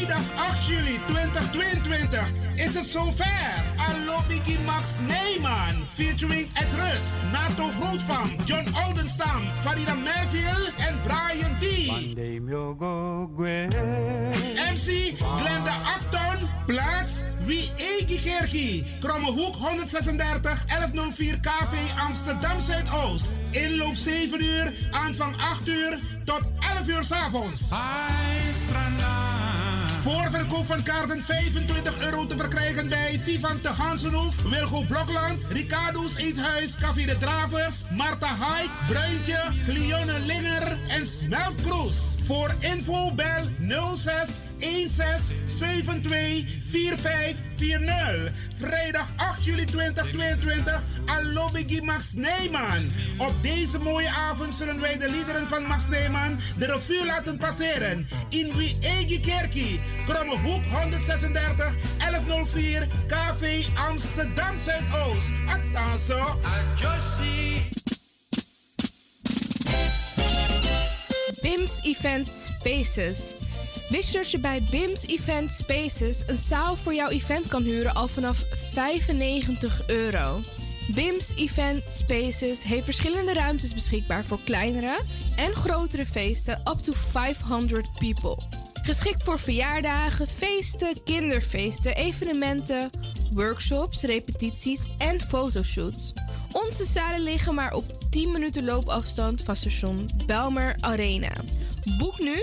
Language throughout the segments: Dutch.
Vrijdag 8 juli 2022 is het zover. Allo Biggie Max Neyman featuring Ed Rus, Nato Grootvam, John Oldenstam, Farida Merville en Brian D. MC Glenda Acton, plaats Wie Egi. Kromme Hoek 136 1104 KV Amsterdam Zuidoost. Inloop 7 uur, aanvang 8 uur tot 11 uur s avonds. Voorverkoop van kaarten 25 euro te verkrijgen bij Vivan te Gansenhoef, Wilgo Blokland, Ricardo's Eethuis, Café de Dravers, Marta Haik, Bruintje, Cleone Linger en Smeltkroes. Voor info bel 06 16 72 4540. Vrijdag 8 juli 2022 Alobigi Max Neyman. Op deze mooie avond zullen wij de liederen van Max Neyman de revue laten passeren. In Wie Egi Kerkie, Kromme Hoek 136 1104 KV Amsterdam Zuidoost. Attenzo. BIMS Event Spaces. Wist je dat je bij BIMS Event Spaces een zaal voor jouw event kan huren al vanaf 95 euro? BIMS Event Spaces heeft verschillende ruimtes beschikbaar voor kleinere en grotere feesten up to 500 people. Geschikt voor verjaardagen, feesten, kinderfeesten, evenementen, workshops, repetities en fotoshoots. Onze zalen liggen maar op 10 minuten loopafstand van station Belmer Arena. Boek nu.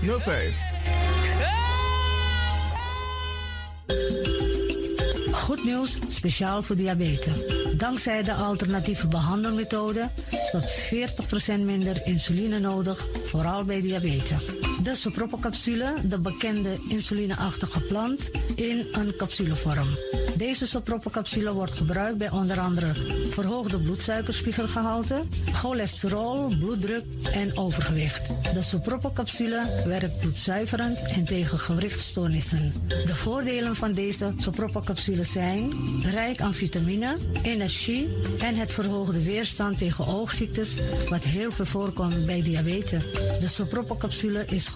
5305. Goed nieuws, speciaal voor diabetes. Dankzij de alternatieve behandelmethode tot 40% minder insuline nodig, vooral bij diabetes. De soproppencapsule, de bekende insulineachtige plant, in een capsulevorm. Deze soproppencapsule wordt gebruikt bij onder andere verhoogde bloedsuikerspiegelgehalte, cholesterol, bloeddruk en overgewicht. De soproppencapsule werkt bloedzuiverend en tegen gewrichtstoornissen. De voordelen van deze soproppencapsule zijn rijk aan vitamine, energie en het verhoogde weerstand tegen oogziektes, wat heel veel voorkomt bij diabetes. De soproppencapsule is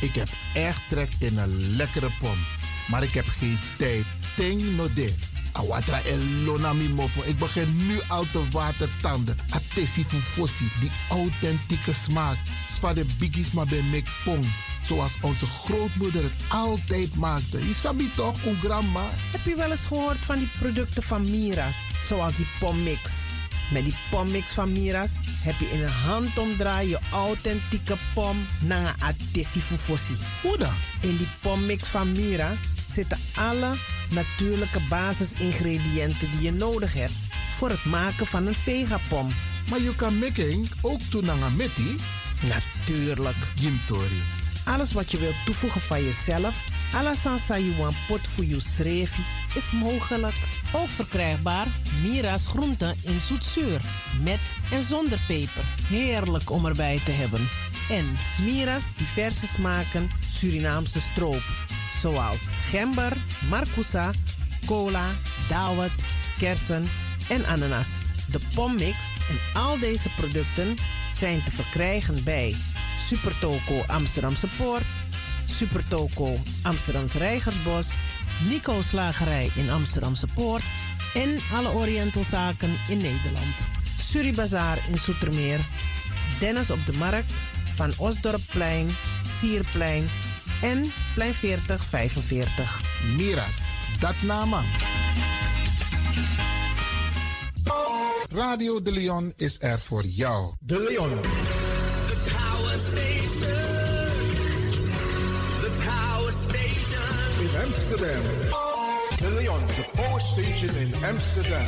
Ik heb echt trek in een lekkere pom. Maar ik heb geen tijd. Ting no de. Awatra elona mi mofo. Ik begin nu al te watertanden. Atesi fufosi. Die authentieke smaak. Zwa de biggies maar bij mek pom. Zoals onze grootmoeder het altijd maakte. Je sabi toch, grandma? Heb je wel eens gehoord van die producten van Mira's? Zoals die pommix. Met die pommix van Mira's heb je in een handomdraai je authentieke pom naar een fufosi. Hoe dan? In die pommix van Mira zitten alle natuurlijke basisingrediënten die je nodig hebt voor het maken van een vegapom. Maar je kan making ook doen naar een metti? Natuurlijk. Jim Tori. Alles wat je wilt toevoegen van jezelf, want pot je schreefje, is mogelijk. Ook verkrijgbaar Mira's groenten in zoetzuur, met en zonder peper. Heerlijk om erbij te hebben. En Mira's diverse smaken Surinaamse stroop. Zoals gember, marcousa, cola, dawet, kersen en ananas. De pommix en al deze producten zijn te verkrijgen bij Supertoco Amsterdamse Poort, Supertoco Amsterdamse Reigersbos, Nico Slagerij in Amsterdamse Poort en alle Orientalzaken in Nederland. Suribazaar in Soetermeer, Dennis op de Markt, Van Osdorpplein, Sierplein en Plein 4045. Miras, dat nama. Radio De Leon is er voor jou. De Leon. Amsterdam. De Leon, the Power Station in Amsterdam.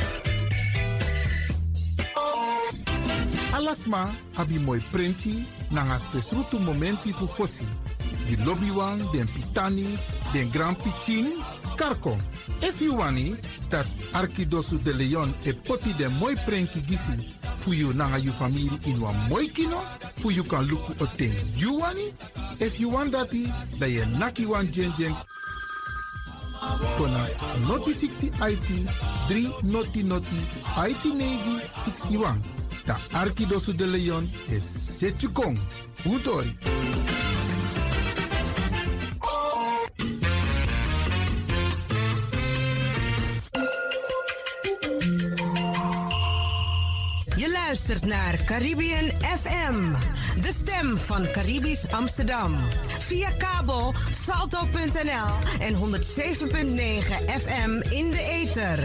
Alasma abi moi prenti nanga spesrutu momenti fu fosi. Di lobby wan, den pitani, den grand pitin, karko. If you wani, dat Arkidosu de Leon e poti den moi prenki gisi fu you nanga you family in wan moi kino, fu you kan o ten you wani. If you want dati, da ye naki wan jen jen kona noti 60 IT 3 noti noti IT negi 61. Da Arkidosu de Leon is Setchukong. Utori. Naar Caribbean FM, de stem van Caribisch Amsterdam. Via kabel salto.nl en 107.9 FM in de ether.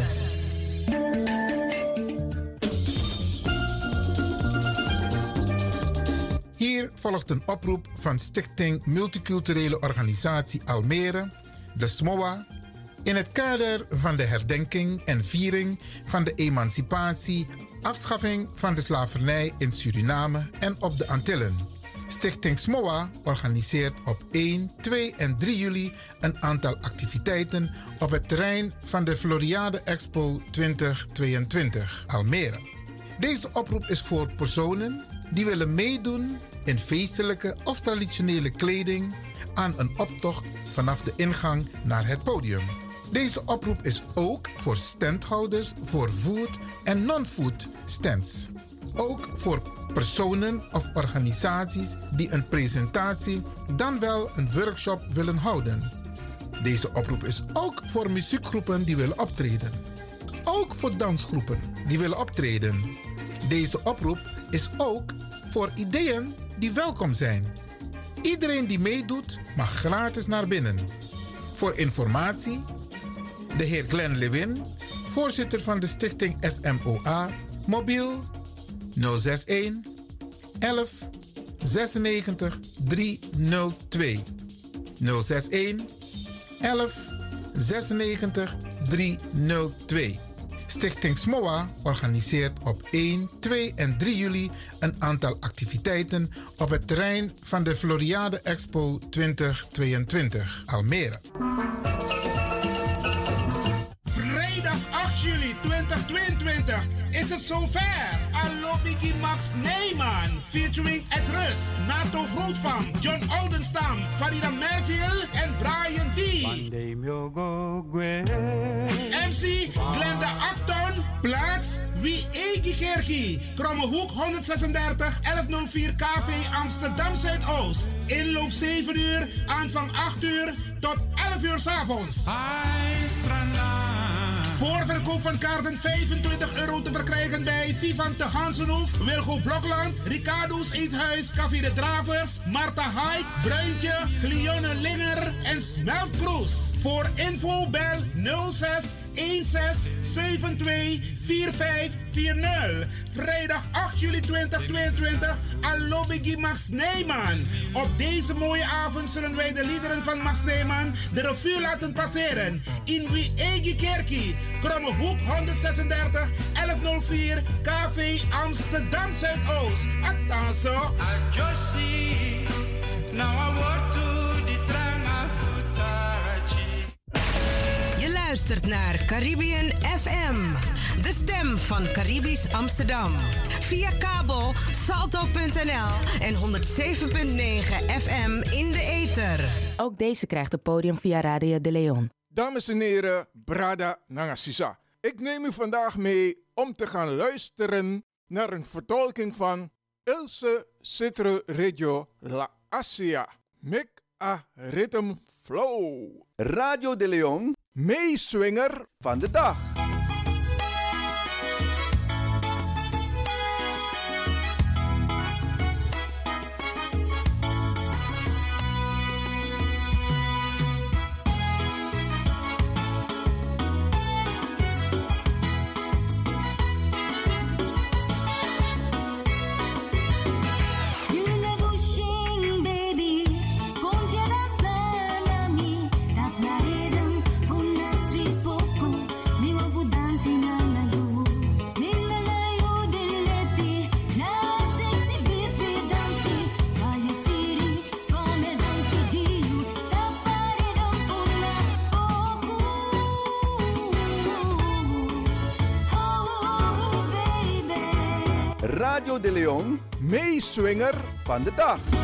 Hier volgt een oproep van Stichting Multiculturele Organisatie Almere, de SMOA, in het kader van de herdenking en viering van de emancipatie, afschaffing van de slavernij in Suriname en op de Antillen. Stichting SMOA organiseert op 1, 2 en 3 juli een aantal activiteiten op het terrein van de Floriade Expo 2022 Almere. Deze oproep is voor personen die willen meedoen in feestelijke of traditionele kleding aan een optocht vanaf de ingang naar het podium. Deze oproep is ook voor standhouders voor food en non-food stands. Ook voor personen of organisaties die een presentatie dan wel een workshop willen houden. Deze oproep is ook voor muziekgroepen die willen optreden. Ook voor dansgroepen die willen optreden. Deze oproep is ook voor ideeën die welkom zijn. Iedereen die meedoet mag gratis naar binnen. Voor informatie, de heer Glenn Lewin, voorzitter van de stichting SMOA, mobiel 061 11 96 302. 061 11 96 302. Stichting SMOA organiseert op 1, 2 en 3 juli een aantal activiteiten op het terrein van de Floriade Expo 2022 Almere. Vrijdag 8 juli 2022 is het zover. Allo Biggie Max Neyman featuring Ed Rus, Nato Grootvam, John Oudenstam, Farida Merville en Brian D. MC Glenda Acton, plaats Wie Egi Krommehoek 136 1104 KV Amsterdam Zuidoost. Inloop 7 uur, aanvang 8 uur tot 11 uur s avonds. Voorverkoop van kaarten 25 euro te verkrijgen bij Vivan te Hansenhoef, Wilgo Blokland, Ricardo's Eethuis, Café de Dravers, Marta Haik, Bruintje, Cleone Linger en Smeltkroes. Voor info bel 06 16 72 4540. Vrijdag 8 juli 2022, Alobigi Max Neyman. Op deze mooie avond zullen wij de liederen van Max Neyman de revue laten passeren. In Wie Egi Kerkie, Kromme Hoek 136 1104 KV Amsterdam Zuidoost. Attention. Je luistert naar Caribbean FM, De stem van Caribisch Amsterdam. Via kabel salto.nl en 107.9 FM in de ether. Ook deze krijgt het podium via Radio de Leon. Dames en heren, Brada Nangasisa. Ik neem u vandaag mee om te gaan luisteren naar een vertolking van Ilse Citro Radio La Asia. Make a Rhythm Flow. Radio de Leon, meeswinger van de dag. De Leon, meeswinger van de dag.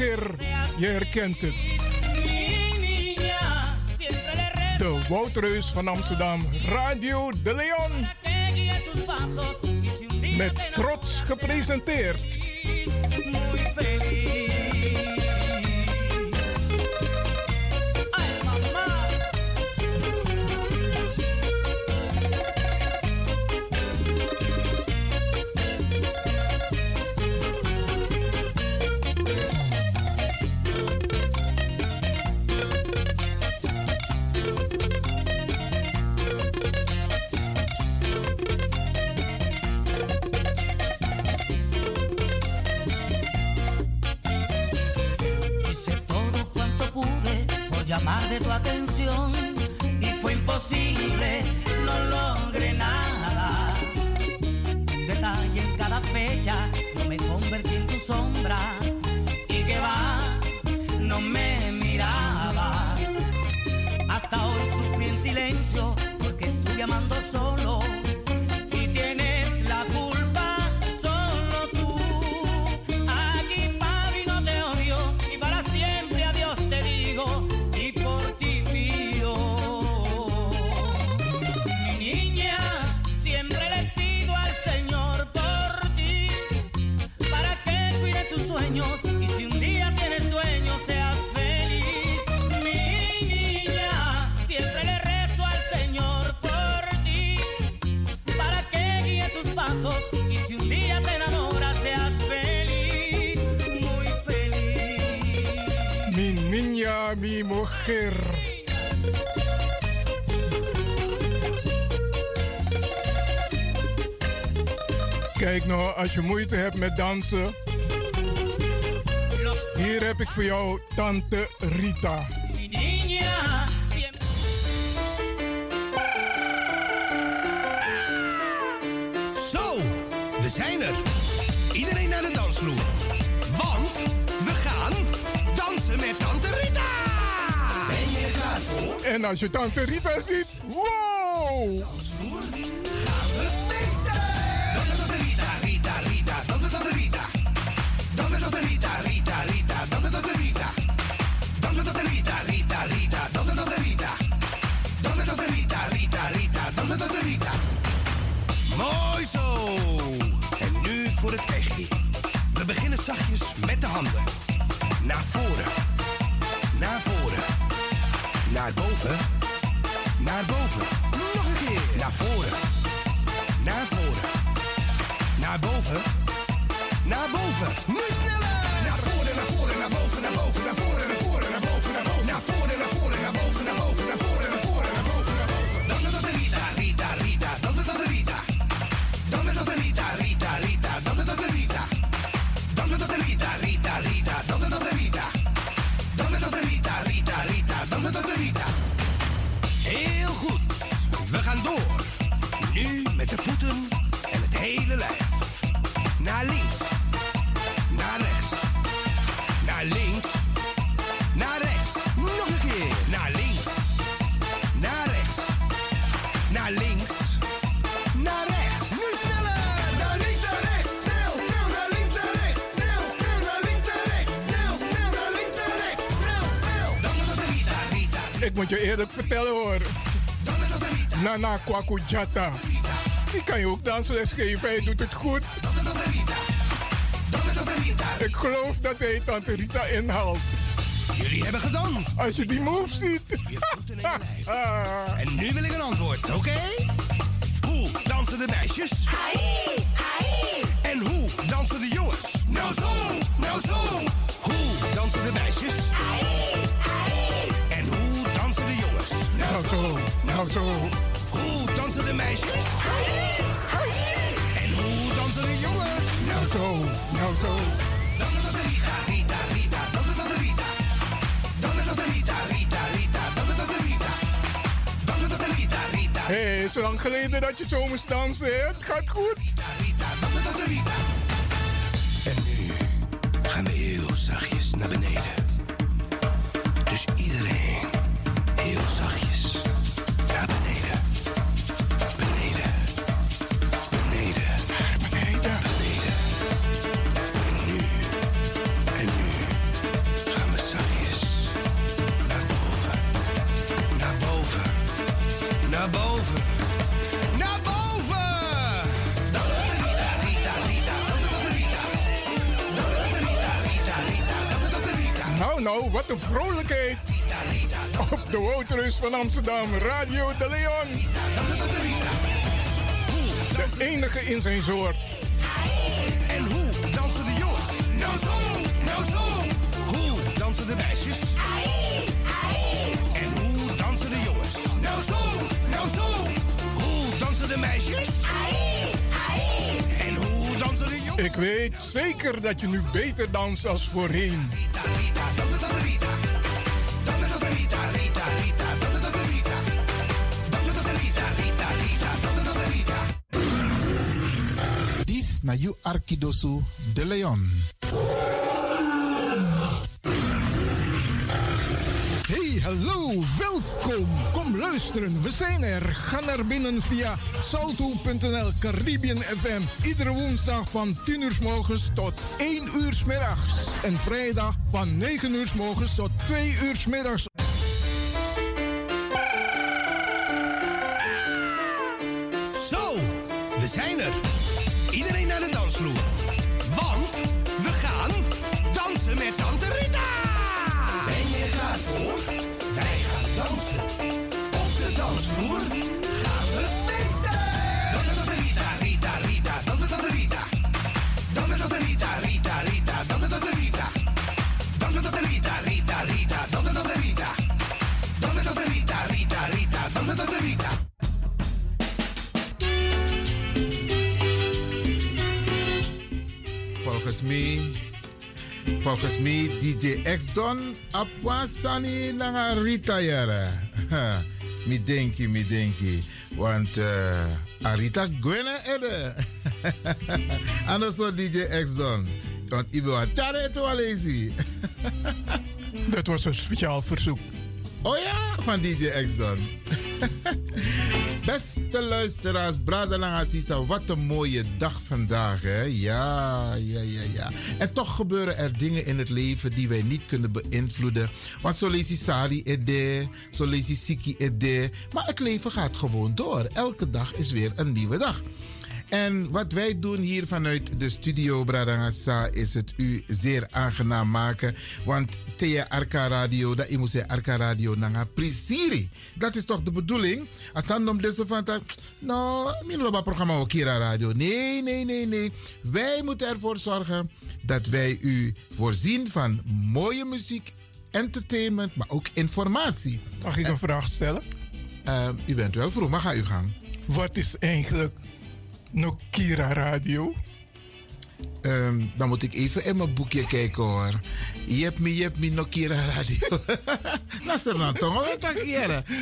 Je herkent het. De Woutreus van Amsterdam, Radio de Leon. Met trots gepresenteerd. Llamar de tu atención y fue imposible, no logré nada. Un detalle en cada fecha, yo me convertí en tu sombra y que va, no me mirabas. Hasta hoy sufrí en silencio porque estuve amando solo Kijk nou, als je moeite hebt met dansen. Hier heb ik voor jou Tante Rita. Zo, we zijn er. En als je Tante Rita ziet, wow! Gaan we feesten. Dan met Tante Rita, Rita, Rita. Dan met Tante Rita. Dan met Tante Rita, Rita, Rita. Dan met Tante Rita. Dan met Tante Rita, Rita, Rita. Dan met Rita. Dan met Tante Rita, Rita, Rita. Dan met Tante Rita. Mooi zo. En nu voor het echtje. We beginnen zachtjes met de handen. Naar voren. Naar voren. Naar boven. Naar boven. Nu sneller. Naar voren, naar voren, naar boven, naar boven, naar voren, naar voren, naar boven, naar boven. Naar voren, met de voeten en het hele lijf. Naar links. Naar rechts. Naar links. Naar rechts. Nog een keer. Naar links. Naar rechts. Naar links. Naar rechts. Nu sneller. Naar links, naar rechts. Snel, snel naar links, naar rechts. Snel, snel naar links, naar rechts. Snel, snel naar links, naar rechts. Snel, snel. Dan Rita, Rita. Ik moet je eerlijk vertellen hoor. Nana Kwaku Jata. Die kan je ook dansles geven, hij doet het goed. Ik geloof dat hij Tante Rita inhaalt. Jullie hebben gedanst. Als je die moves ziet. Je voeten en je lijf. En nu wil ik een antwoord, oké? Hoe dansen de meisjes? En hoe dansen de jongens? Nou zo, nou zo. Hoe dansen de meisjes? En hoe dansen de jongens? Nou zo, nou zo. Hoe dansen de meisjes? En hoe dansen de jongens? Nou zo, nou zo. De de de de Hé, hey, lang geleden dat je zo moest dansen. Het gaat goed. En nu gaan we heel zachtjes naar beneden. Nou, wat een vrolijkheid. Op de Woudreus van Amsterdam, Radio de Leon. De enige in zijn soort. En hoe dansen de jongens? Nou zo, nou zo. Hoe dansen de meisjes? En hoe dansen de jongens? Nou zo, nou zo. Hoe dansen de meisjes? En hoe dansen de jongens? Ik weet zeker dat je nu beter danst als voorheen. Na Arkidosu de Leon. Hey, hallo, welkom. Kom luisteren, we zijn er. Ga naar binnen via salto.nl Caribbean FM. Iedere woensdag van 10 uur s morgens tot 1 uur s middags. En vrijdag van 9 uur s morgens tot 2 uur s middags. Zo, we zijn er. Volgens mij, volgens mij DJ X Don Apwasani Rita jara. Mi denki, mi denki. Want uh, Arita Gwena ede. Anders zo DJ X Don. Want ik wil to alezi. Dat was een speciaal verzoek. Oh ja, van DJ X Don. Beste luisteraars, Bradalang Assisa, wat een mooie dag vandaag, hè? Ja, ja, ja, ja. En toch gebeuren er dingen in het leven die wij niet kunnen beïnvloeden. Want zo Sali ede, zo Siki ede. Maar het leven gaat gewoon door. Elke dag is weer een nieuwe dag. En wat wij doen hier vanuit de studio Bradangasa is het u zeer aangenaam maken. Want Thea Arca Radio, dat je moet zeggen Arca Radio nanga prisiri. Dat is toch de bedoeling? Als dan om deze van nou, mijn programma ook Kira Radio. Nee, nee, nee, nee. Wij moeten ervoor zorgen dat wij u voorzien van mooie muziek, entertainment, maar ook informatie. Mag ik een vraag stellen? Uh, u bent wel vroeg, maar ga u gang. Wat is eigenlijk Nokira Radio? Um, dan moet ik even in mijn boekje kijken hoor. Je hebt me, je hebt me Nokira Radio. Luister nou toch,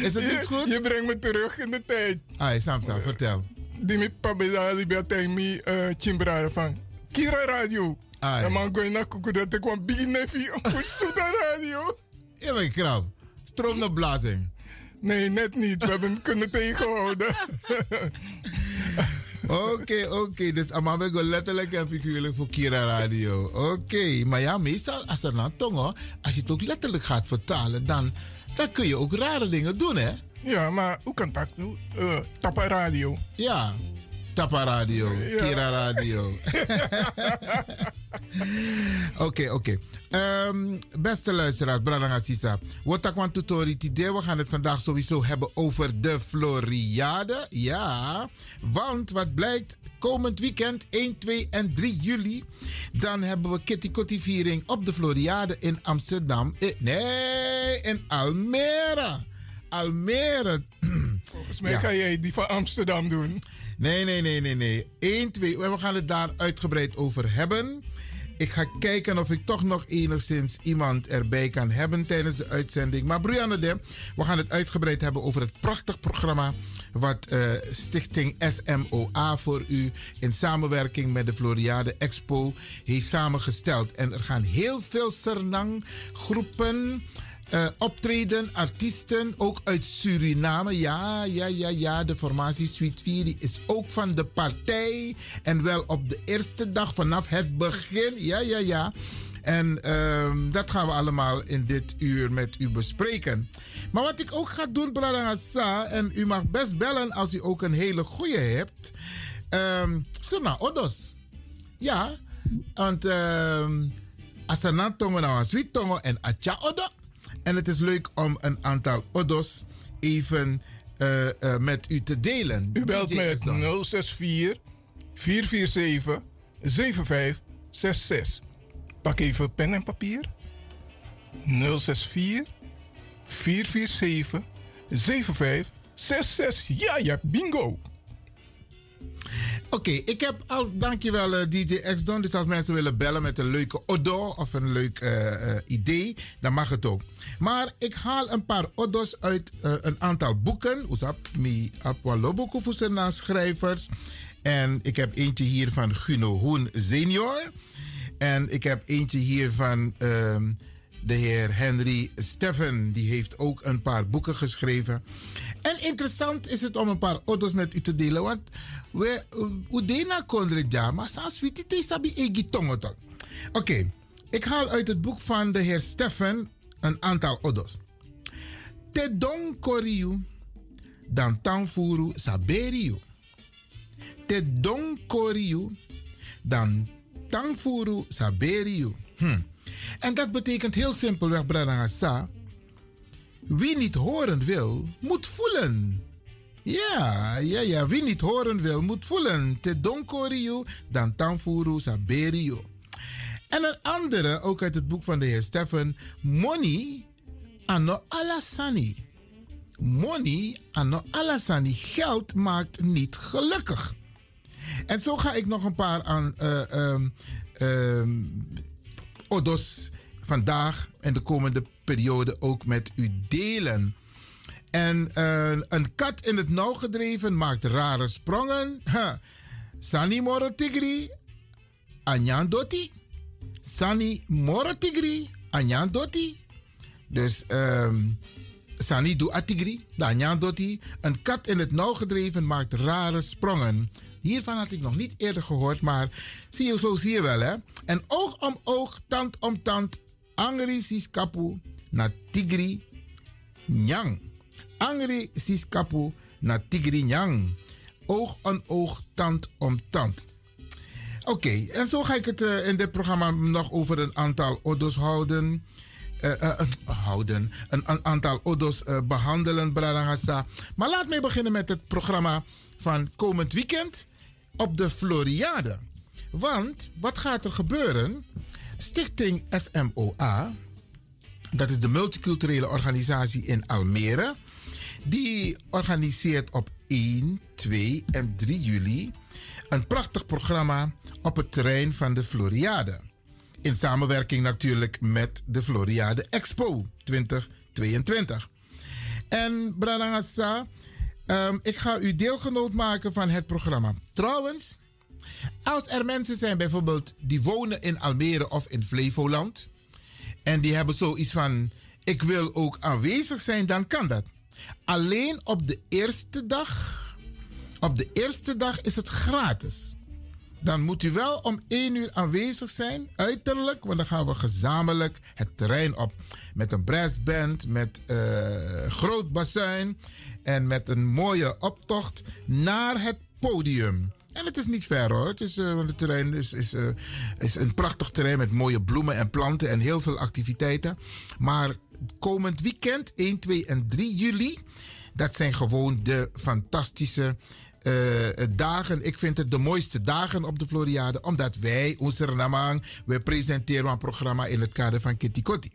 Is het niet goed? Je brengt me terug in de tijd. Ah, Samsa, vertel. Die met Pabela Libertijn me uh, Chimbrara van Kira Radio. Ah, en man gooi naar koeken dat ik kwam neefje op Radio. Ja, maar krauw. Stroom naar blazing. Nee, net niet. We hebben hem kunnen tegenhouden. Oké, oké. Dus Amame go letterlijk en figuurlijk voor Kira Radio. Oké, okay. maar ja, meestal als er nou tongen, als je het ook letterlijk gaat vertalen, dan, dan kun je ook rare dingen doen, hè? Ja, maar hoe kan dat? Uh, Tappa Radio. Ja, Tappa Radio, ja. Kira Radio. Oké, oké. Um, beste luisteraars, Brananga Sisa. Wat ik want tutorial we gaan het vandaag sowieso hebben over de Floriade. Ja, want wat blijkt, komend weekend 1, 2 en 3 juli, dan hebben we Kitty Kotti viering op de Floriade in Amsterdam. Nee, in Almere. Almere. Volgens mij ja. ga jij die van Amsterdam doen. Nee, nee, nee, nee, nee. 1, 2. We gaan het daar uitgebreid over hebben. Ik ga kijken of ik toch nog enigszins iemand erbij kan hebben tijdens de uitzending. Maar Brianne we gaan het uitgebreid hebben over het prachtig programma wat eh, Stichting SMOA voor u in samenwerking met de Floriade Expo heeft samengesteld. En er gaan heel veel Sernang groepen eh, optreden, artiesten, ook uit Suriname. Ja, ja, ja, ja. De formatie Sweet 4 die is ook van de partij. En wel op de eerste dag vanaf het begin. Ja, ja, ja. En ehm, dat gaan we allemaal in dit uur met u bespreken. Maar wat ik ook ga doen, Bradangasa, en u mag best bellen als u ook een hele goede hebt. Um, Sena Odos. Ja, want um, Asana nou Sweet Tongo en Acha Odo. En het is leuk om een aantal Odos even uh, uh, met u te delen. U belt met 064 447 7566. Pak even pen en papier. 064 447 7566. Ja, ja, bingo. Oké, ik heb al, dankjewel uh, DJ X Don. Dus als mensen willen bellen met een leuke odor of een leuk uh, uh, idee, dan mag het ook. Maar ik haal een paar odos uit een aantal boeken. Oesap, mi apwaloboku schrijvers. En ik heb eentje hier van Guno Hoen senior. En ik heb eentje hier van ehm, de heer Henry Steffen. Die heeft ook een paar boeken geschreven. En interessant is het om een paar ouders met u te delen. Want we udena kondre ja, maar sa switi te sabi egi tongotok. Oké, ik haal uit het boek van de heer Steffen een aantal ouders. Te don koriu dan tanfuru saberiu. Te don koriu dan tanfuru saberiu. Hm. En dat betekent heel simpelweg, Bradangasa. Wie niet horen wil, moet voelen. Ja, ja, ja. Wie niet horen wil, moet voelen. Te donkoriu dan tanfuru saberiu. En een andere, ook uit het boek van de heer Steffen. Money ano alasani. Money ano alasani. Geld maakt niet gelukkig. En zo ga ik nog een paar aan uh, um, um, odos vandaag en de komende periode ook met u delen. En uh, een kat in het nauw gedreven maakt rare sprongen. Sani moro tigri, anyan doti. Sani moro tigri, anyan doti. Dus um, Sani doe atigri, doti. Een kat in het nauw gedreven maakt rare sprongen. Hiervan had ik nog niet eerder gehoord, maar zie je, zo zie je wel hè. En oog om oog, tand om tand, angri sis kapu na tigri nyang. Angri sis kapu na tigri nyang. Oog om oog, tand om tand. Oké, en zo ga ik het uh, in dit programma nog over een aantal odos houden. Uh, uh, houden. Een, aantal odos behandelen, Bradangasa. Maar laat mij beginnen met het programma van komend weekend op de Floriade. Want wat gaat er gebeuren? Stichting SMOA, dat is de multiculturele organisatie in Almere, die organiseert op 1, 2 en 3 juli een prachtig programma op het terrein van de Floriade. In samenwerking natuurlijk met de Floriade Expo 2022. En Branagasa, um, ik ga u deelgenoot maken van het programma. Trouwens, als er mensen zijn bijvoorbeeld die wonen in Almere of in Flevoland en die hebben zoiets van ik wil ook aanwezig zijn, dan kan dat. Alleen op de eerste dag, op de eerste dag is het gratis. Dan moet u wel om 1 uur aanwezig zijn, uiterlijk, want dan gaan we gezamenlijk het terrein op. Met een brassband, met uh, groot bassuin en met een mooie optocht naar het podium. En het is niet ver hoor. Het, is, uh, het terrein is, is, uh, is een prachtig terrein met mooie bloemen en planten en heel veel activiteiten. Maar komend weekend, 1, 2 en 3 juli, dat zijn gewoon de fantastische uh, dagen. Ik vind het de mooiste dagen op de Floriade, omdat wij, onze Renamang, we presenteren een programma in het kader van Kitty Kotti.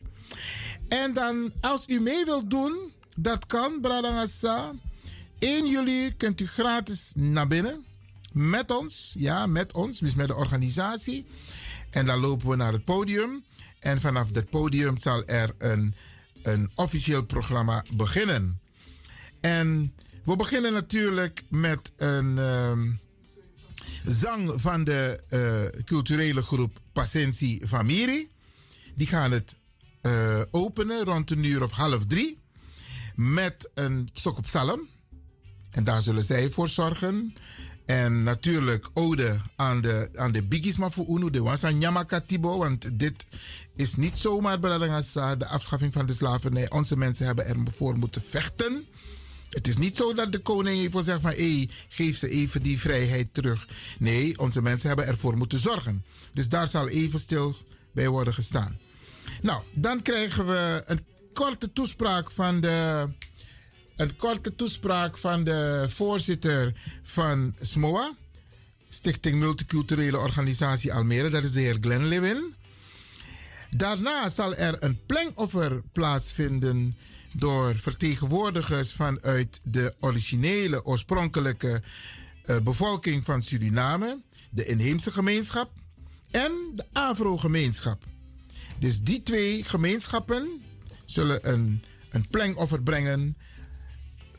En dan, als u mee wilt doen, dat kan, Bradangasa. 1 juli kunt u gratis naar binnen met ons, ja, met ons, dus met de organisatie. En dan lopen we naar het podium. En vanaf het podium zal er een, een officieel programma beginnen. En we beginnen natuurlijk met een ehm, zang van de eh, culturele groep Pasensi Famiri. Die gaan het eh, openen rond een uur of half drie. Met een psalm. En daar zullen zij voor zorgen. En natuurlijk ode aan de, aan de bigisma voor UNO, de Wansa Nyamakatibo. Want dit is niet zomaar de afschaffing van de slavernij. Onze mensen hebben ervoor moeten vechten. Het is niet zo dat de koning even zegt van hé, geef ze even die vrijheid terug. Nee, onze mensen hebben ervoor moeten zorgen. Dus daar zal even stil bij worden gestaan. Nou, dan krijgen we een korte toespraak van de een korte toespraak van de voorzitter van SMOA, Stichting Multiculturele Organisatie Almere, dat is de heer Glenn Lewin. Daarna zal er een plengoffer plaatsvinden door vertegenwoordigers vanuit de originele, oorspronkelijke uh, bevolking van Suriname, de inheemse gemeenschap en de Afro-gemeenschap. Dus die twee gemeenschappen zullen een, een plengoffer brengen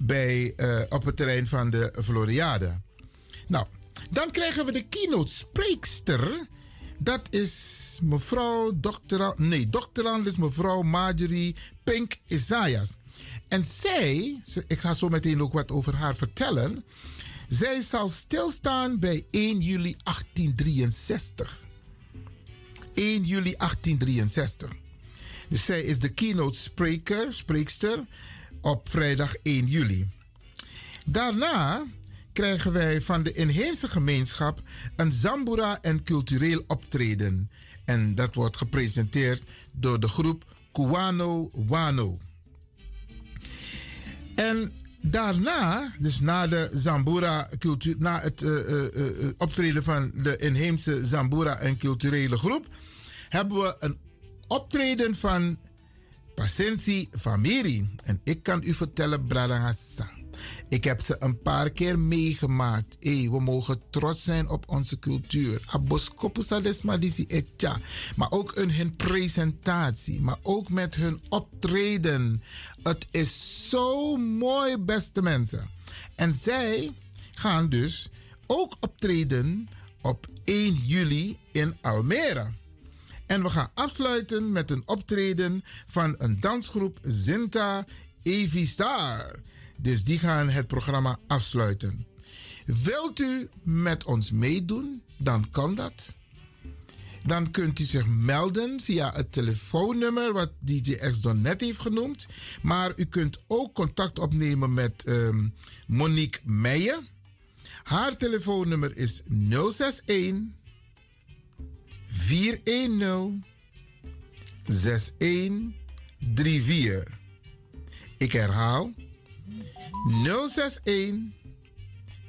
bij, uh, op het terrein van de Floriade. Nou, dan krijgen we de keynote spreekster. Dat is mevrouw doctorand, nee, doctorand is mevrouw Marjorie Pink Isaias. En zij, ik ga zo meteen ook wat over haar vertellen. Zij zal stilstaan bij 1 juli 1863. 1 juli 1863. Dus zij is de keynote spreker, spreekster op vrijdag 1 juli. Daarna krijgen wij van de inheemse gemeenschap een zambura en cultureel optreden. En dat wordt gepresenteerd door de groep Kuano Wano. En daarna, dus na de Zambura cultuur, na het uh, uh, uh, optreden van de inheemse Zambura en culturele groep, hebben we een optreden van Pasensi Famiri. En ik kan u vertellen, Bradangasa. Ik heb ze een paar keer meegemaakt. Hey, we mogen trots zijn op onze cultuur. Etja. Maar ook in hun presentatie. Maar ook met hun optreden. Het is zo mooi, beste mensen. En zij gaan dus ook optreden op 1 juli in Almere. En we gaan afsluiten met een optreden van een dansgroep Zinta Evi Star. Dus die gaan het programma afsluiten. Wilt u met ons meedoen? Dan kan dat. Dan kunt u zich melden via het telefoonnummer wat DJ X Don net heeft genoemd. Maar u kunt ook contact opnemen met um, Monique Meijer. Haar telefoonnummer is 061 410 6134. Ik herhaal 061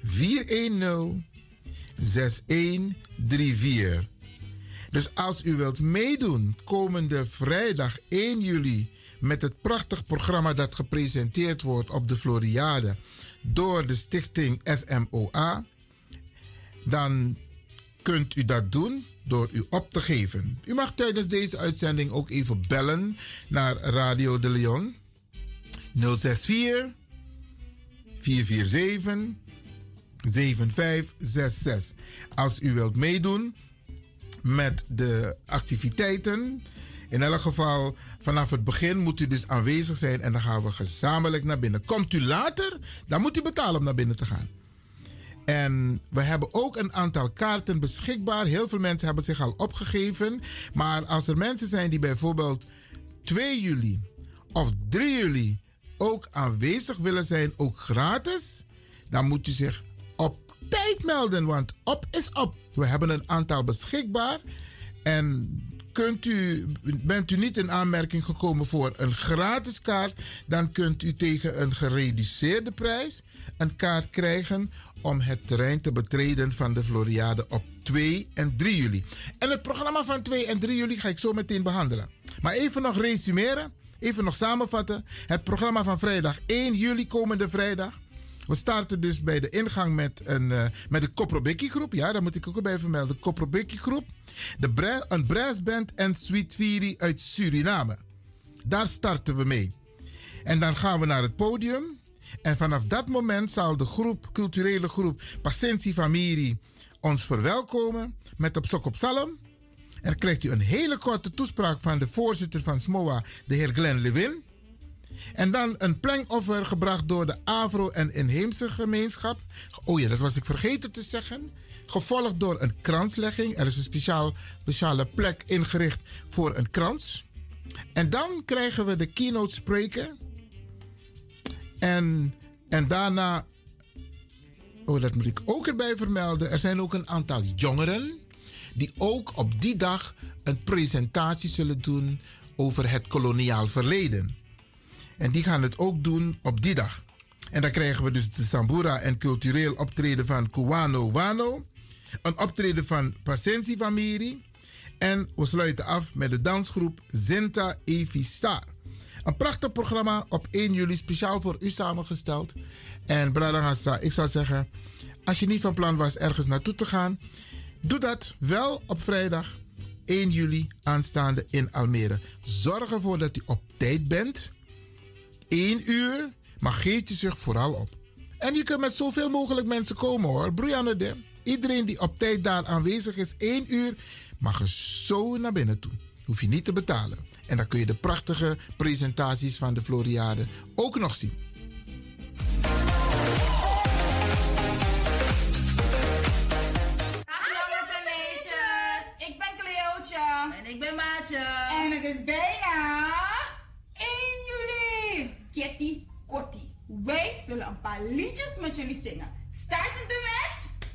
410 6134. Dus als u wilt meedoen komende vrijdag 1 juli met het prachtig programma dat gepresenteerd wordt op de Floriade door de stichting SMOA, dan kunt u dat doen door u op te geven. U mag tijdens deze uitzending ook even bellen naar Radio de Leon 064 447 7566. Als u wilt meedoen met de activiteiten. In elk geval, vanaf het begin moet u dus aanwezig zijn en dan gaan we gezamenlijk naar binnen. Komt u later, dan moet u betalen om naar binnen te gaan. En we hebben ook een aantal kaarten beschikbaar. Heel veel mensen hebben zich al opgegeven. Maar als er mensen zijn die bijvoorbeeld 2 juli of 3 juli ook aanwezig willen zijn, ook gratis, dan moet u zich op tijd melden. Want op is op. We hebben een aantal beschikbaar. En kunt u, bent u niet in aanmerking gekomen voor een gratis kaart, dan kunt u tegen een gereduceerde prijs een kaart krijgen om het terrein te betreden van de Floriade op 2 en 3 juli. En het programma van 2 en 3 juli ga ik zo meteen behandelen. Maar even nog resumeren, even nog samenvatten. Het programma van vrijdag 1 juli, komende vrijdag. We starten dus bij de ingang met, een, uh, met de Koprobeki groep. Ja, daar moet ik ook bij vermelden. De groep. De een brassband en Sweet Viri uit Suriname. Daar starten we mee. En dan gaan we naar het podium. En vanaf dat moment zal de groep, culturele groep Pacentie Familie ons verwelkomen met op Sok op. En dan krijgt u een hele korte toespraak van de voorzitter van SMOA, de heer Glenn Lewin. En dan een plankoffer gebracht door de Afro- en Inheemse gemeenschap. Oh ja, dat was ik vergeten te zeggen. Gevolgd door een kranslegging. Er is een speciaal, speciale plek ingericht voor een krans. En dan krijgen we de keynote spreker. En, en daarna, oh dat moet ik ook erbij vermelden, er zijn ook een aantal jongeren die ook op die dag een presentatie zullen doen over het koloniaal verleden. En die gaan het ook doen op die dag. En dan krijgen we dus de Sambura en cultureel optreden van Kuwano Wano. Een optreden van Pacensi Famiri. En we sluiten af met de dansgroep Zinta Evi Star. Een prachtig programma op 1 juli speciaal voor u samengesteld. En Bradangasa, ik zou zeggen, als je niet van plan was ergens naartoe te gaan, doe dat wel op vrijdag 1 juli aanstaande in Almere. Zorg ervoor dat u op tijd bent. 1 uur, maar geef je zich vooral op. En je kunt met zoveel mogelijk mensen komen hoor. Broeianne Iedereen die op tijd daar aanwezig is, 1 uur, mag er zo naar binnen toe. Hoef je niet te betalen. En dan kun je de prachtige presentaties van de Floriade ook nog zien. Ik ben Cleootje. En ik ben Maatje. En het is bijna 1 juli. Kitty Kotti. Wij zullen een paar liedjes met jullie zingen. Startende met...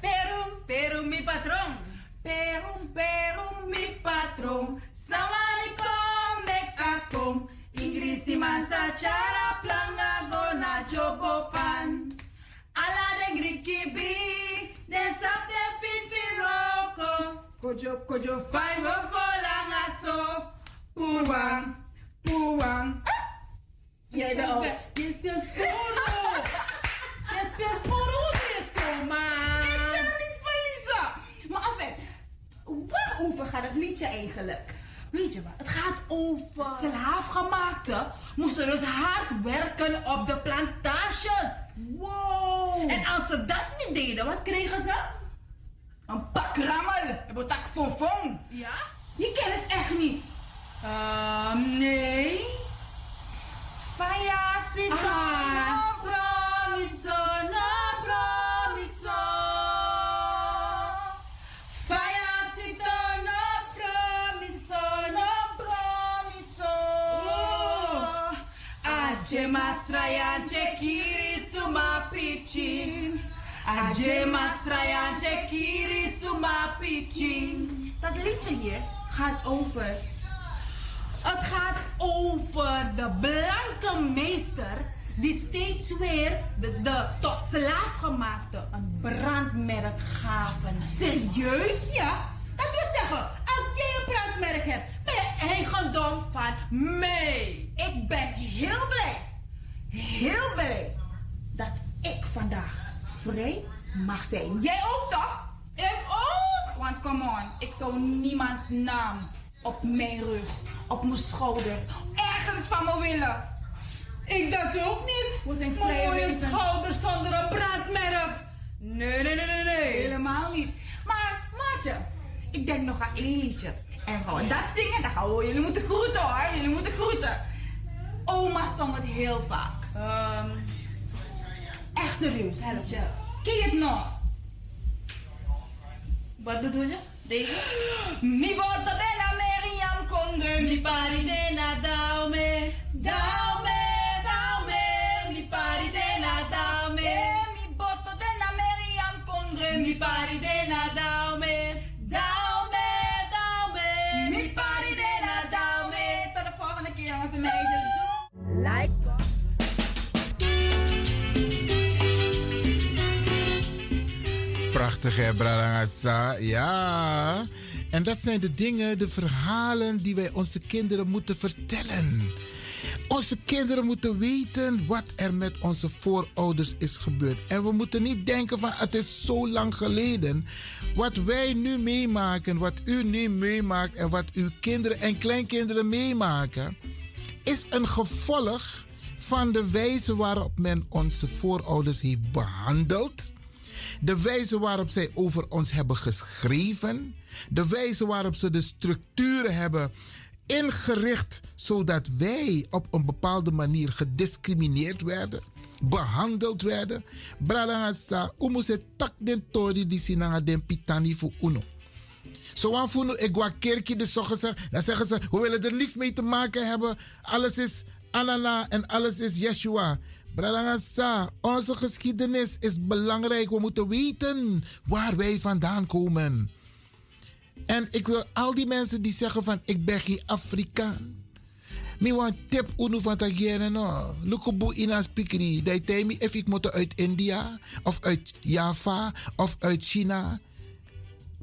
Perum, Perum, mi patron. Perum, perum, mi patron. Samaricom, mekakom. Ingrisi mansa chara planga gona chopopan. Ala de griki bi, de sap de fin fin roko. Kojo, kojo, wo volanga so. Puwang, puwang. Jij al... Je speelt foro. Je speelt foro waarover gaat het liedje eigenlijk? Weet je wat? Het gaat over slaafgemaakten moesten dus hard werken op de plantages. Wow. En als ze dat niet deden, wat kregen ze? Een pak rammel. Een tak fonfon. Ja? Je kent het echt niet. Uh, Aje masrayan kiri. Dat liedje hier gaat over Het gaat over de blanke meester die steeds weer de, de tot slaafgemaakte een brandmerk gaven. Serieus? Ja, dat wil zeggen, als jij een brandmerk hebt, ben je eigendom van mij. Ik ben heel blij, heel blij dat ik vandaag vrij mag zijn. Jij ook toch? Ik ook! Want come on, ik zou niemands naam op mijn rug, op mijn schouder, ergens van me willen. Ik dat ook niet. We zijn Mijn vrij mooie schouders zonder een brandmerk. Nee, nee, nee, nee, nee. Helemaal niet. Maar, maatje, ik denk nog aan één liedje. En gaan we dat zingen, dan gaan we jullie moeten groeten hoor. Jullie moeten groeten. Oma zong het heel vaak. Ehm, Echt serieus. Ken je het nog? wat bedoel je? Deze? Mi bota de la Meriam Kondre, mi pari de daume. Prachtig hè, Brarangasa. Ja. En dat zijn de dingen, de verhalen die wij onze kinderen moeten vertellen. Onze kinderen moeten weten wat er met onze voorouders is gebeurd. En we moeten niet denken van het is zo lang geleden. Wat wij nu meemaken, wat u nu meemaakt en wat uw kinderen en kleinkinderen meemaken, is een gevolg van de wijze waarop men onze voorouders heeft behandeld. De wijze waarop zij over ons hebben geschreven. De wijze waarop ze de structuren hebben ingericht zodat wij op een bepaalde manier gediscrimineerd werden, behandeld werden. Bralangasa, umuse tak den tori di sinanga pitani fu uno. Zo aan voelen, ik wa kerkje de zorgen dan zeggen ze, we willen er niks mee te maken hebben. Alles is Anana en alles is Yeshua. Bralangasa, onze geschiedenis is belangrijk. We moeten weten waar wij vandaan komen. En ik wil al die mensen die zeggen van ik ben geen Afrikaan. Mi want tip unu van tagere no. Lukubu ina spikri. Temi if ik moet uit India of uit Java of uit China.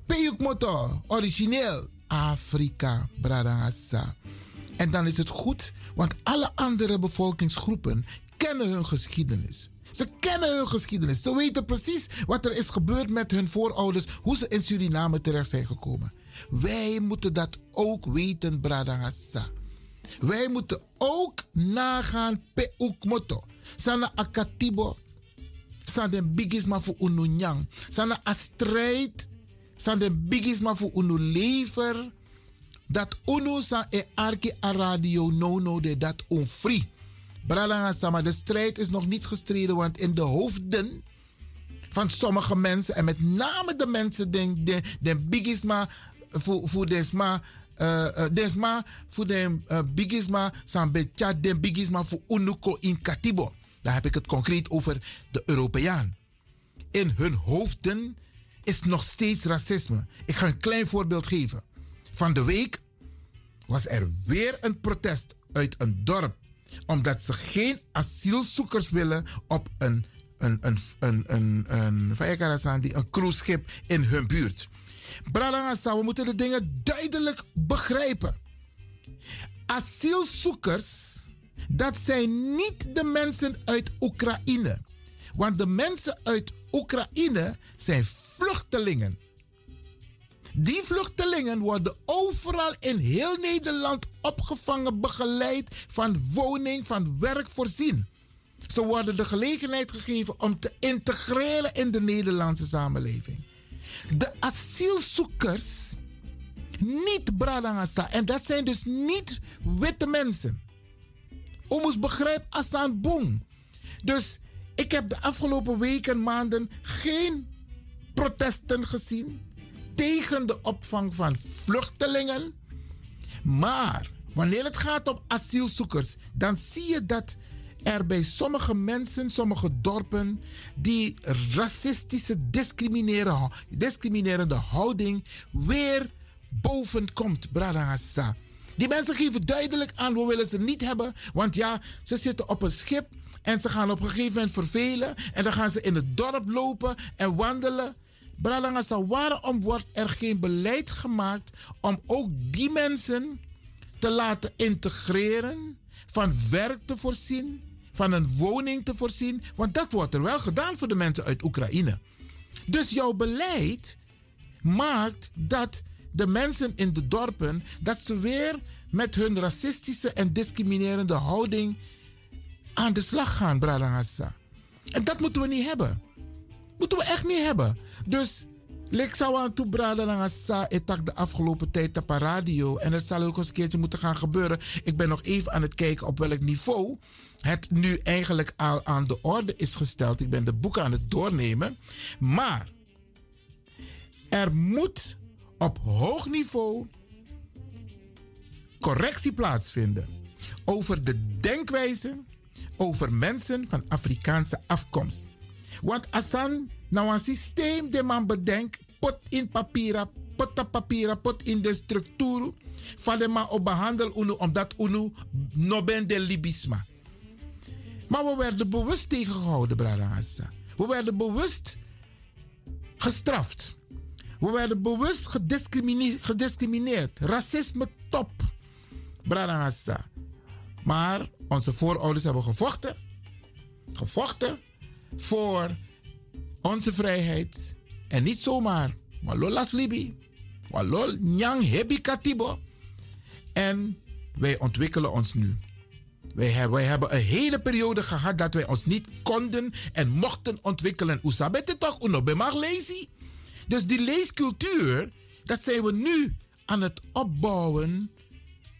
Peyuk moto origineel Afrika bradangasa. En dan is het goed, want alle andere bevolkingsgroepen kennen hun geschiedenis. Ze kennen hun geschiedenis. Ze weten precies wat er is gebeurd met hun voorouders, hoe ze in Suriname terecht zijn gekomen. Wij moeten dat ook weten, Bradangasa. Wij moeten ook nagaan pe ukmoto. Sana akatibo. Sana den bigisma voor ununyang. Sana a strijd. Sana bigisma voor unu lever. Dat unu sa e arki a radio no no de dat onfree. Bralanga Sama, de strijd is nog niet gestreden, want in de hoofden van sommige mensen, en met name de mensen, den, den, den bigisma, voor, desma, uh, uh, desma, voor den uh, bigisma, san betja den bigisma voor unuko in katibo. Daar heb ik het concreet over de Europeaan. In hun hoofden is nog steeds racisme. Ik ga een klein voorbeeld geven. Van de week was er weer een protest uit een dorp omdat ze geen asielzoekers willen op een, een, een, een, een, een, een, cruiseschip in hun buurt. Bralangasa, we moeten de dingen duidelijk begrijpen. Asielzoekers, dat zijn niet de mensen uit Oekraïne. Want de mensen uit Oekraïne zijn vluchtelingen. Die vluchtelingen worden overal in heel Nederland opgevangen, begeleid, van woning, van werk voorzien. Ze worden de gelegenheid gegeven om te integreren in de Nederlandse samenleving. De asielzoekers, niet Bradangasa, en dat zijn dus niet witte mensen. Omus begrijp Asan Boom. Dus ik heb de afgelopen weken, maanden geen protesten gezien tegen de opvang van vluchtelingen. Maar wanneer het gaat om asielzoekers, dan zie je dat er bij sommige mensen, sommige dorpen, die racistische, discriminerende houding weer boven komt. Die mensen geven duidelijk aan, we willen ze niet hebben. Want ja, ze zitten op een schip en ze gaan op een gegeven moment vervelen. En dan gaan ze in het dorp lopen en wandelen. Bralangasa, waarom wordt er geen beleid gemaakt om ook die mensen te laten integreren, van werk te voorzien, van een woning te voorzien? Want dat wordt er wel gedaan voor de mensen uit Oekraïne. Dus jouw beleid maakt dat de mensen in de dorpen, dat ze weer met hun racistische en discriminerende houding aan de slag gaan, Bralangasa. En dat moeten we niet hebben. Moeten we echt niet hebben. Dus ik zou aan toe braden naar Asa etak de afgelopen tijd op radio. En het zal ook eens een keertje moeten gaan gebeuren. Ik ben nog even aan het kijken op welk niveau het nu eigenlijk al aan de orde is gesteld. Ik ben de boeken aan het doornemen. Maar er moet op hoog niveau correctie plaatsvinden over de denkwijze over mensen van Afrikaanse afkomst. Want Asan nou een systeem de man bedenkt, pot in papieren, pot op papieren, pot in de structuur. Van de man op behandel unu, omdat unu no ben de libisma. Maar we werden bewust tegengehouden, Bradangassa. We werden bewust gestraft. We werden bewust gediscrimineerd. Racisme top, Bradangassa. Maar Onze voorouders hebben gevochten. Gevochten voor onze vrijheid. En niet zomaar. Walolas libi. Walol nyang hebi katibo. En wij ontwikkelen ons nu. Wij hebben, wij hebben een hele periode gehad dat wij ons niet konden en mochten ontwikkelen. Oesabet het toch? Uno bemag lazy. Dus die leescultuur, dat zijn we nu aan het opbouwen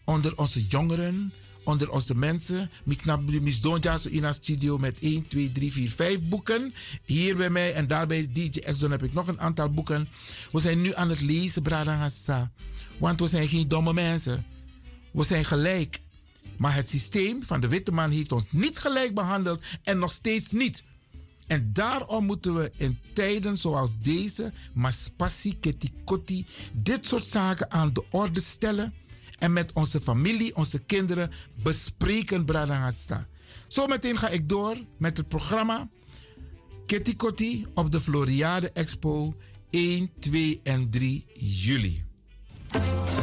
onder onze jongeren, onder onze mensen. Ik misdonja zo in een studio met 1, 2, 3, 4, 5 boeken. Hier bij mij en daar bij DJ Exxon heb ik nog een aantal boeken. We zijn nu aan het lezen, Bradangasa. Want we zijn geen domme mensen. We zijn gelijk. Maar het systeem van de witte man heeft ons niet gelijk behandeld en nog steeds niet. En daarom moeten we in tijden zoals deze, maspassi, ketikoti, dit soort zaken aan de orde stellen en met onze familie, onze kinderen bespreken, Bradangasa. Zometeen ga ik door met het programma Ketikoti op de Floriade Expo 1, 2 en 3 juli. Eh.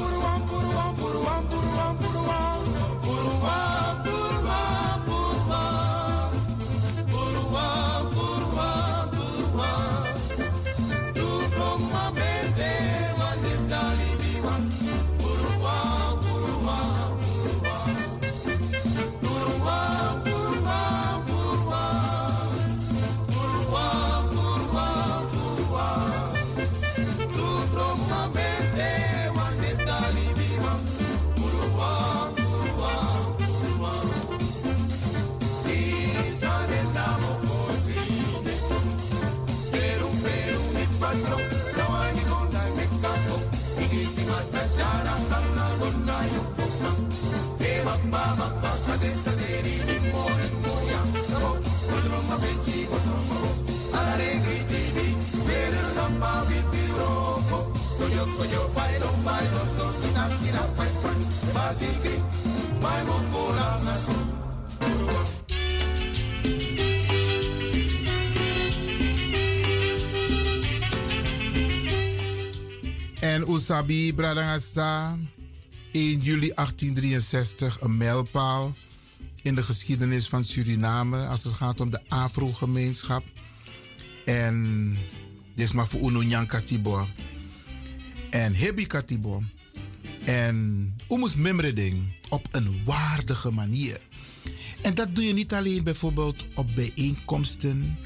En Usabi Bradangasa, 1 juli 1863, een mijlpaal in de geschiedenis van Suriname als het gaat om de Afro-gemeenschap. En dit is maar voor Uno Nyan. En Hebi Katibo. En Umus Memreding op een waardige manier. En dat doe je niet alleen bijvoorbeeld op bijeenkomsten,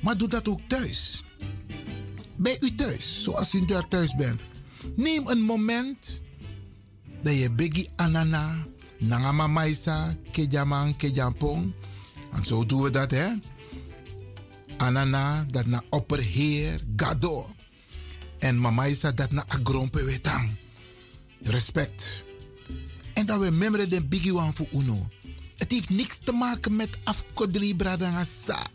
maar doe dat ook thuis. Bij u thuis, zoals u daar thuis bent. Neem een moment dat je biggie anana, nangama maisa, kejaman, kejampong. En zo doen we dat, hè. Anana, dat na opperheer, gado. En mamaisa, dat na agrompe wetang. Respect. En dat we memre den biggie wan voor uno. Het heeft niks te maken met afkodri bradangasa.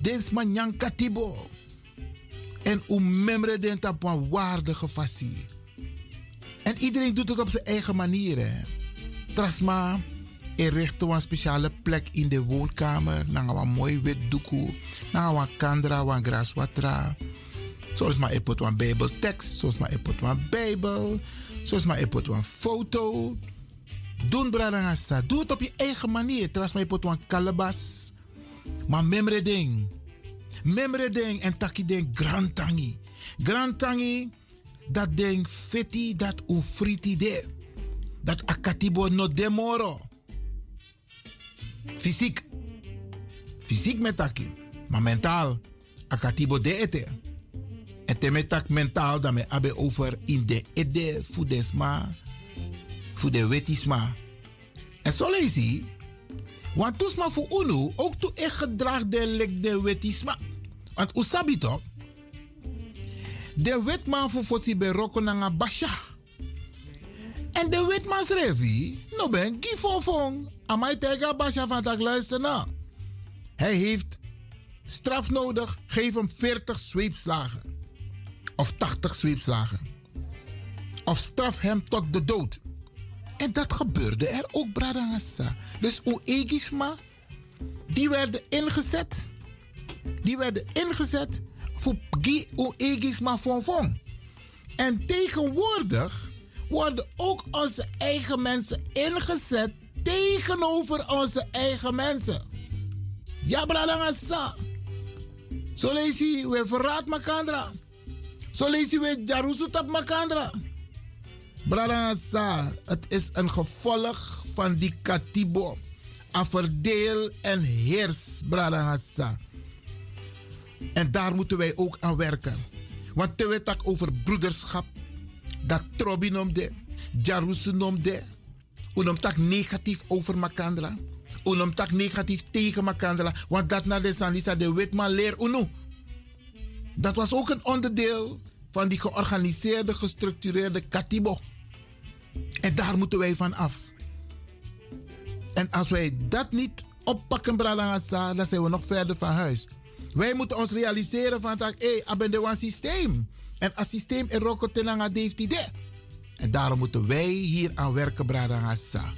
Dens man katibo. En hoe memre den op een waardige fasie. En iedereen doet het op zijn eigen manier. Trasma, richten we een speciale plek in de woonkamer. Dan een mooi wit doekoe. Dan een kandra, een graswatra. Zoals maar put een bijbeltekst. Zoals maar put een bijbel. Zoals maar ik een foto. Doen bradangasa. Doe het op je eigen manier. Trasma, je put een kalabas. Maar memre ding. Memre ding en taki ding grand tangi. Grand tangi, dat ding feti dat un friti de. Dat akatibo no demoro. Fysiek. Fysiek met taki. Maar mentaal. Akatibo de ete. En te met tak mentaal dan me abe over in de ede fudesma. Voor de wetisma. En zo lees je. Want toesma voor UNO ook toe echt gedrag de lek de wetisma. Want usabi toch? De wetman voor fossi beroko nanga basha. En de wetman schreef no ben gifofong. Amai tega basha van tak luister na. Hij heeft straf nodig. Geef hem 40 zweepslagen. Of 80 zweepslagen. Of straf hem tot de dood. En dat gebeurde er ook, Bradangasa. Dus Oegisma, die werden ingezet. Die werden ingezet voor Gi Oegisma Fonfon. En tegenwoordig worden ook onze eigen mensen ingezet tegenover onze eigen mensen. Ja, Bradangasa. Zo lees je, we verraad makandra. Zo lees je, we jarusutap makandra. Brada het is een gevolg van die katibo. A en heers, Brada En daar moeten wij ook aan werken. Want te weten over broederschap, dat trobi nomde, jarusu nomde, unom tak negatief over makandra, unom tak negatief tegen makandra, want dat na de sanisa de wetman leer unu. Dat was ook een onderdeel van die georganiseerde, gestructureerde katibo. En daar moeten wij van af. En als wij dat niet oppakken, Bralangasa, dan zijn we nog verder van huis. Wij moeten ons realiseren van dat, hey, ben een systeem. En als systeem er ook tenanga heeft idee. En daarom moeten wij hier aan werken, Bralangasa.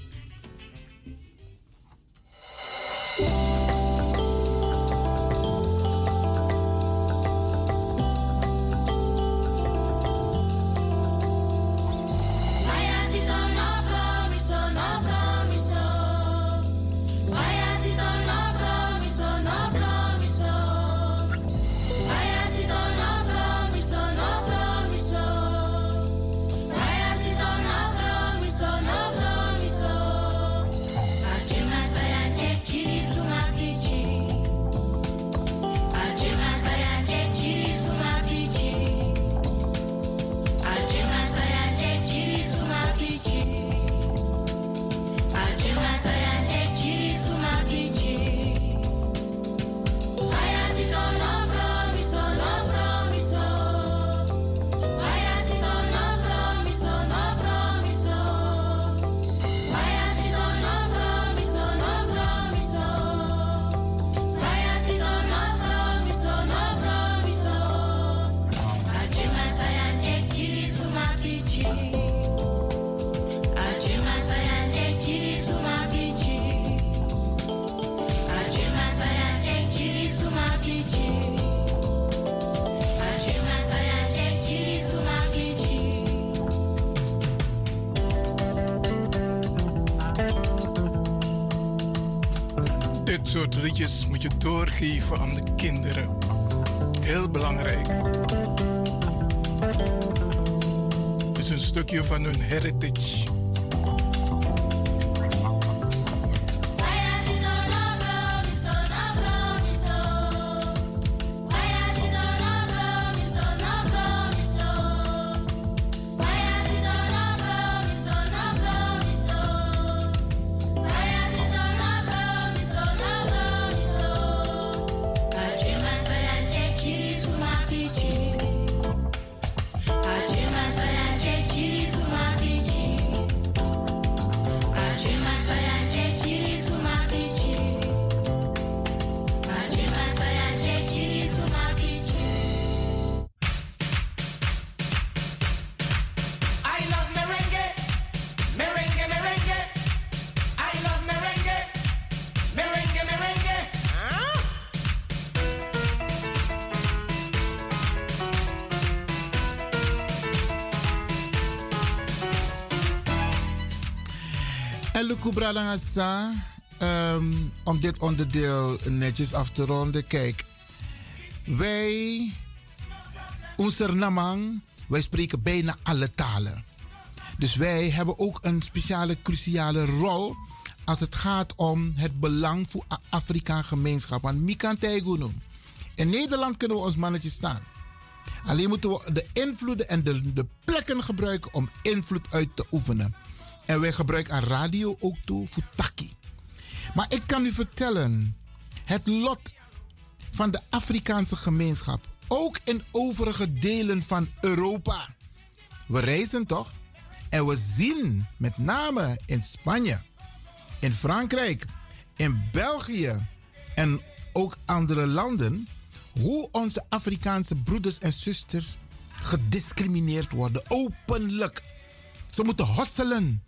Liedjes moet je doorgeven aan de kinderen. Heel belangrijk. Het is een stukje van hun heritage. Langasa, um, om dit onderdeel netjes af te ronden. Kijk, wij, onze Namang, wij spreken bijna alle talen. Dus wij hebben ook een speciale, cruciale rol als het gaat om het belang voor Afrikaan gemeenschap. Want Mikan. In Nederland kunnen we ons mannetje staan. Alleen moeten we de invloeden en de, de plekken gebruiken om invloed uit te oefenen. En wij gebruiken aan radio ook toe voor taki. Maar ik kan u vertellen, het lot van de Afrikaanse gemeenschap, ook in overige delen van Europa. We reizen toch? En we zien met name in Spanje, in Frankrijk, in België en ook andere landen hoe onze Afrikaanse broeders en zusters gediscrimineerd worden, openlijk. Ze moeten hosselen.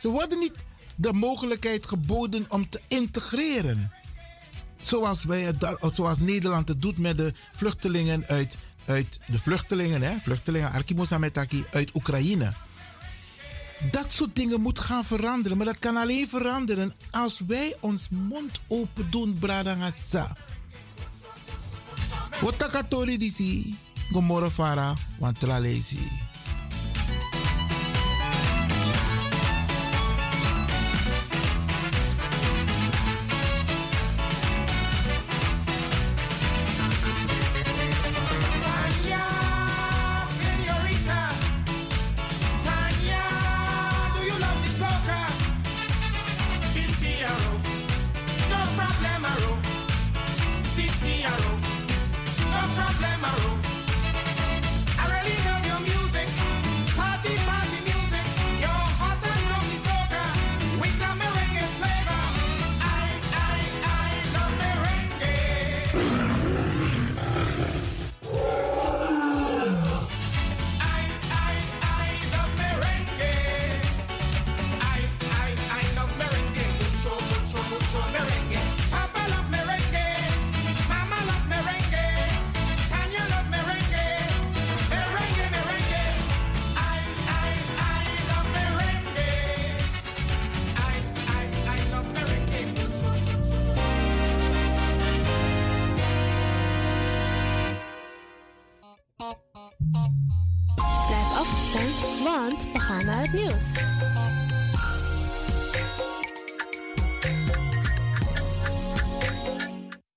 Ze worden niet de mogelijkheid geboden om te integreren. Zoals, wij zoals Nederland het doet met de vluchtelingen uit, uit de vluchtelingen, hè, vluchtelingen uit Oekraïne. Dat soort dingen moet gaan veranderen, maar dat kan alleen veranderen als wij ons mond open doen, Bradangasa. Wotakatori disi, gomoro fara, want.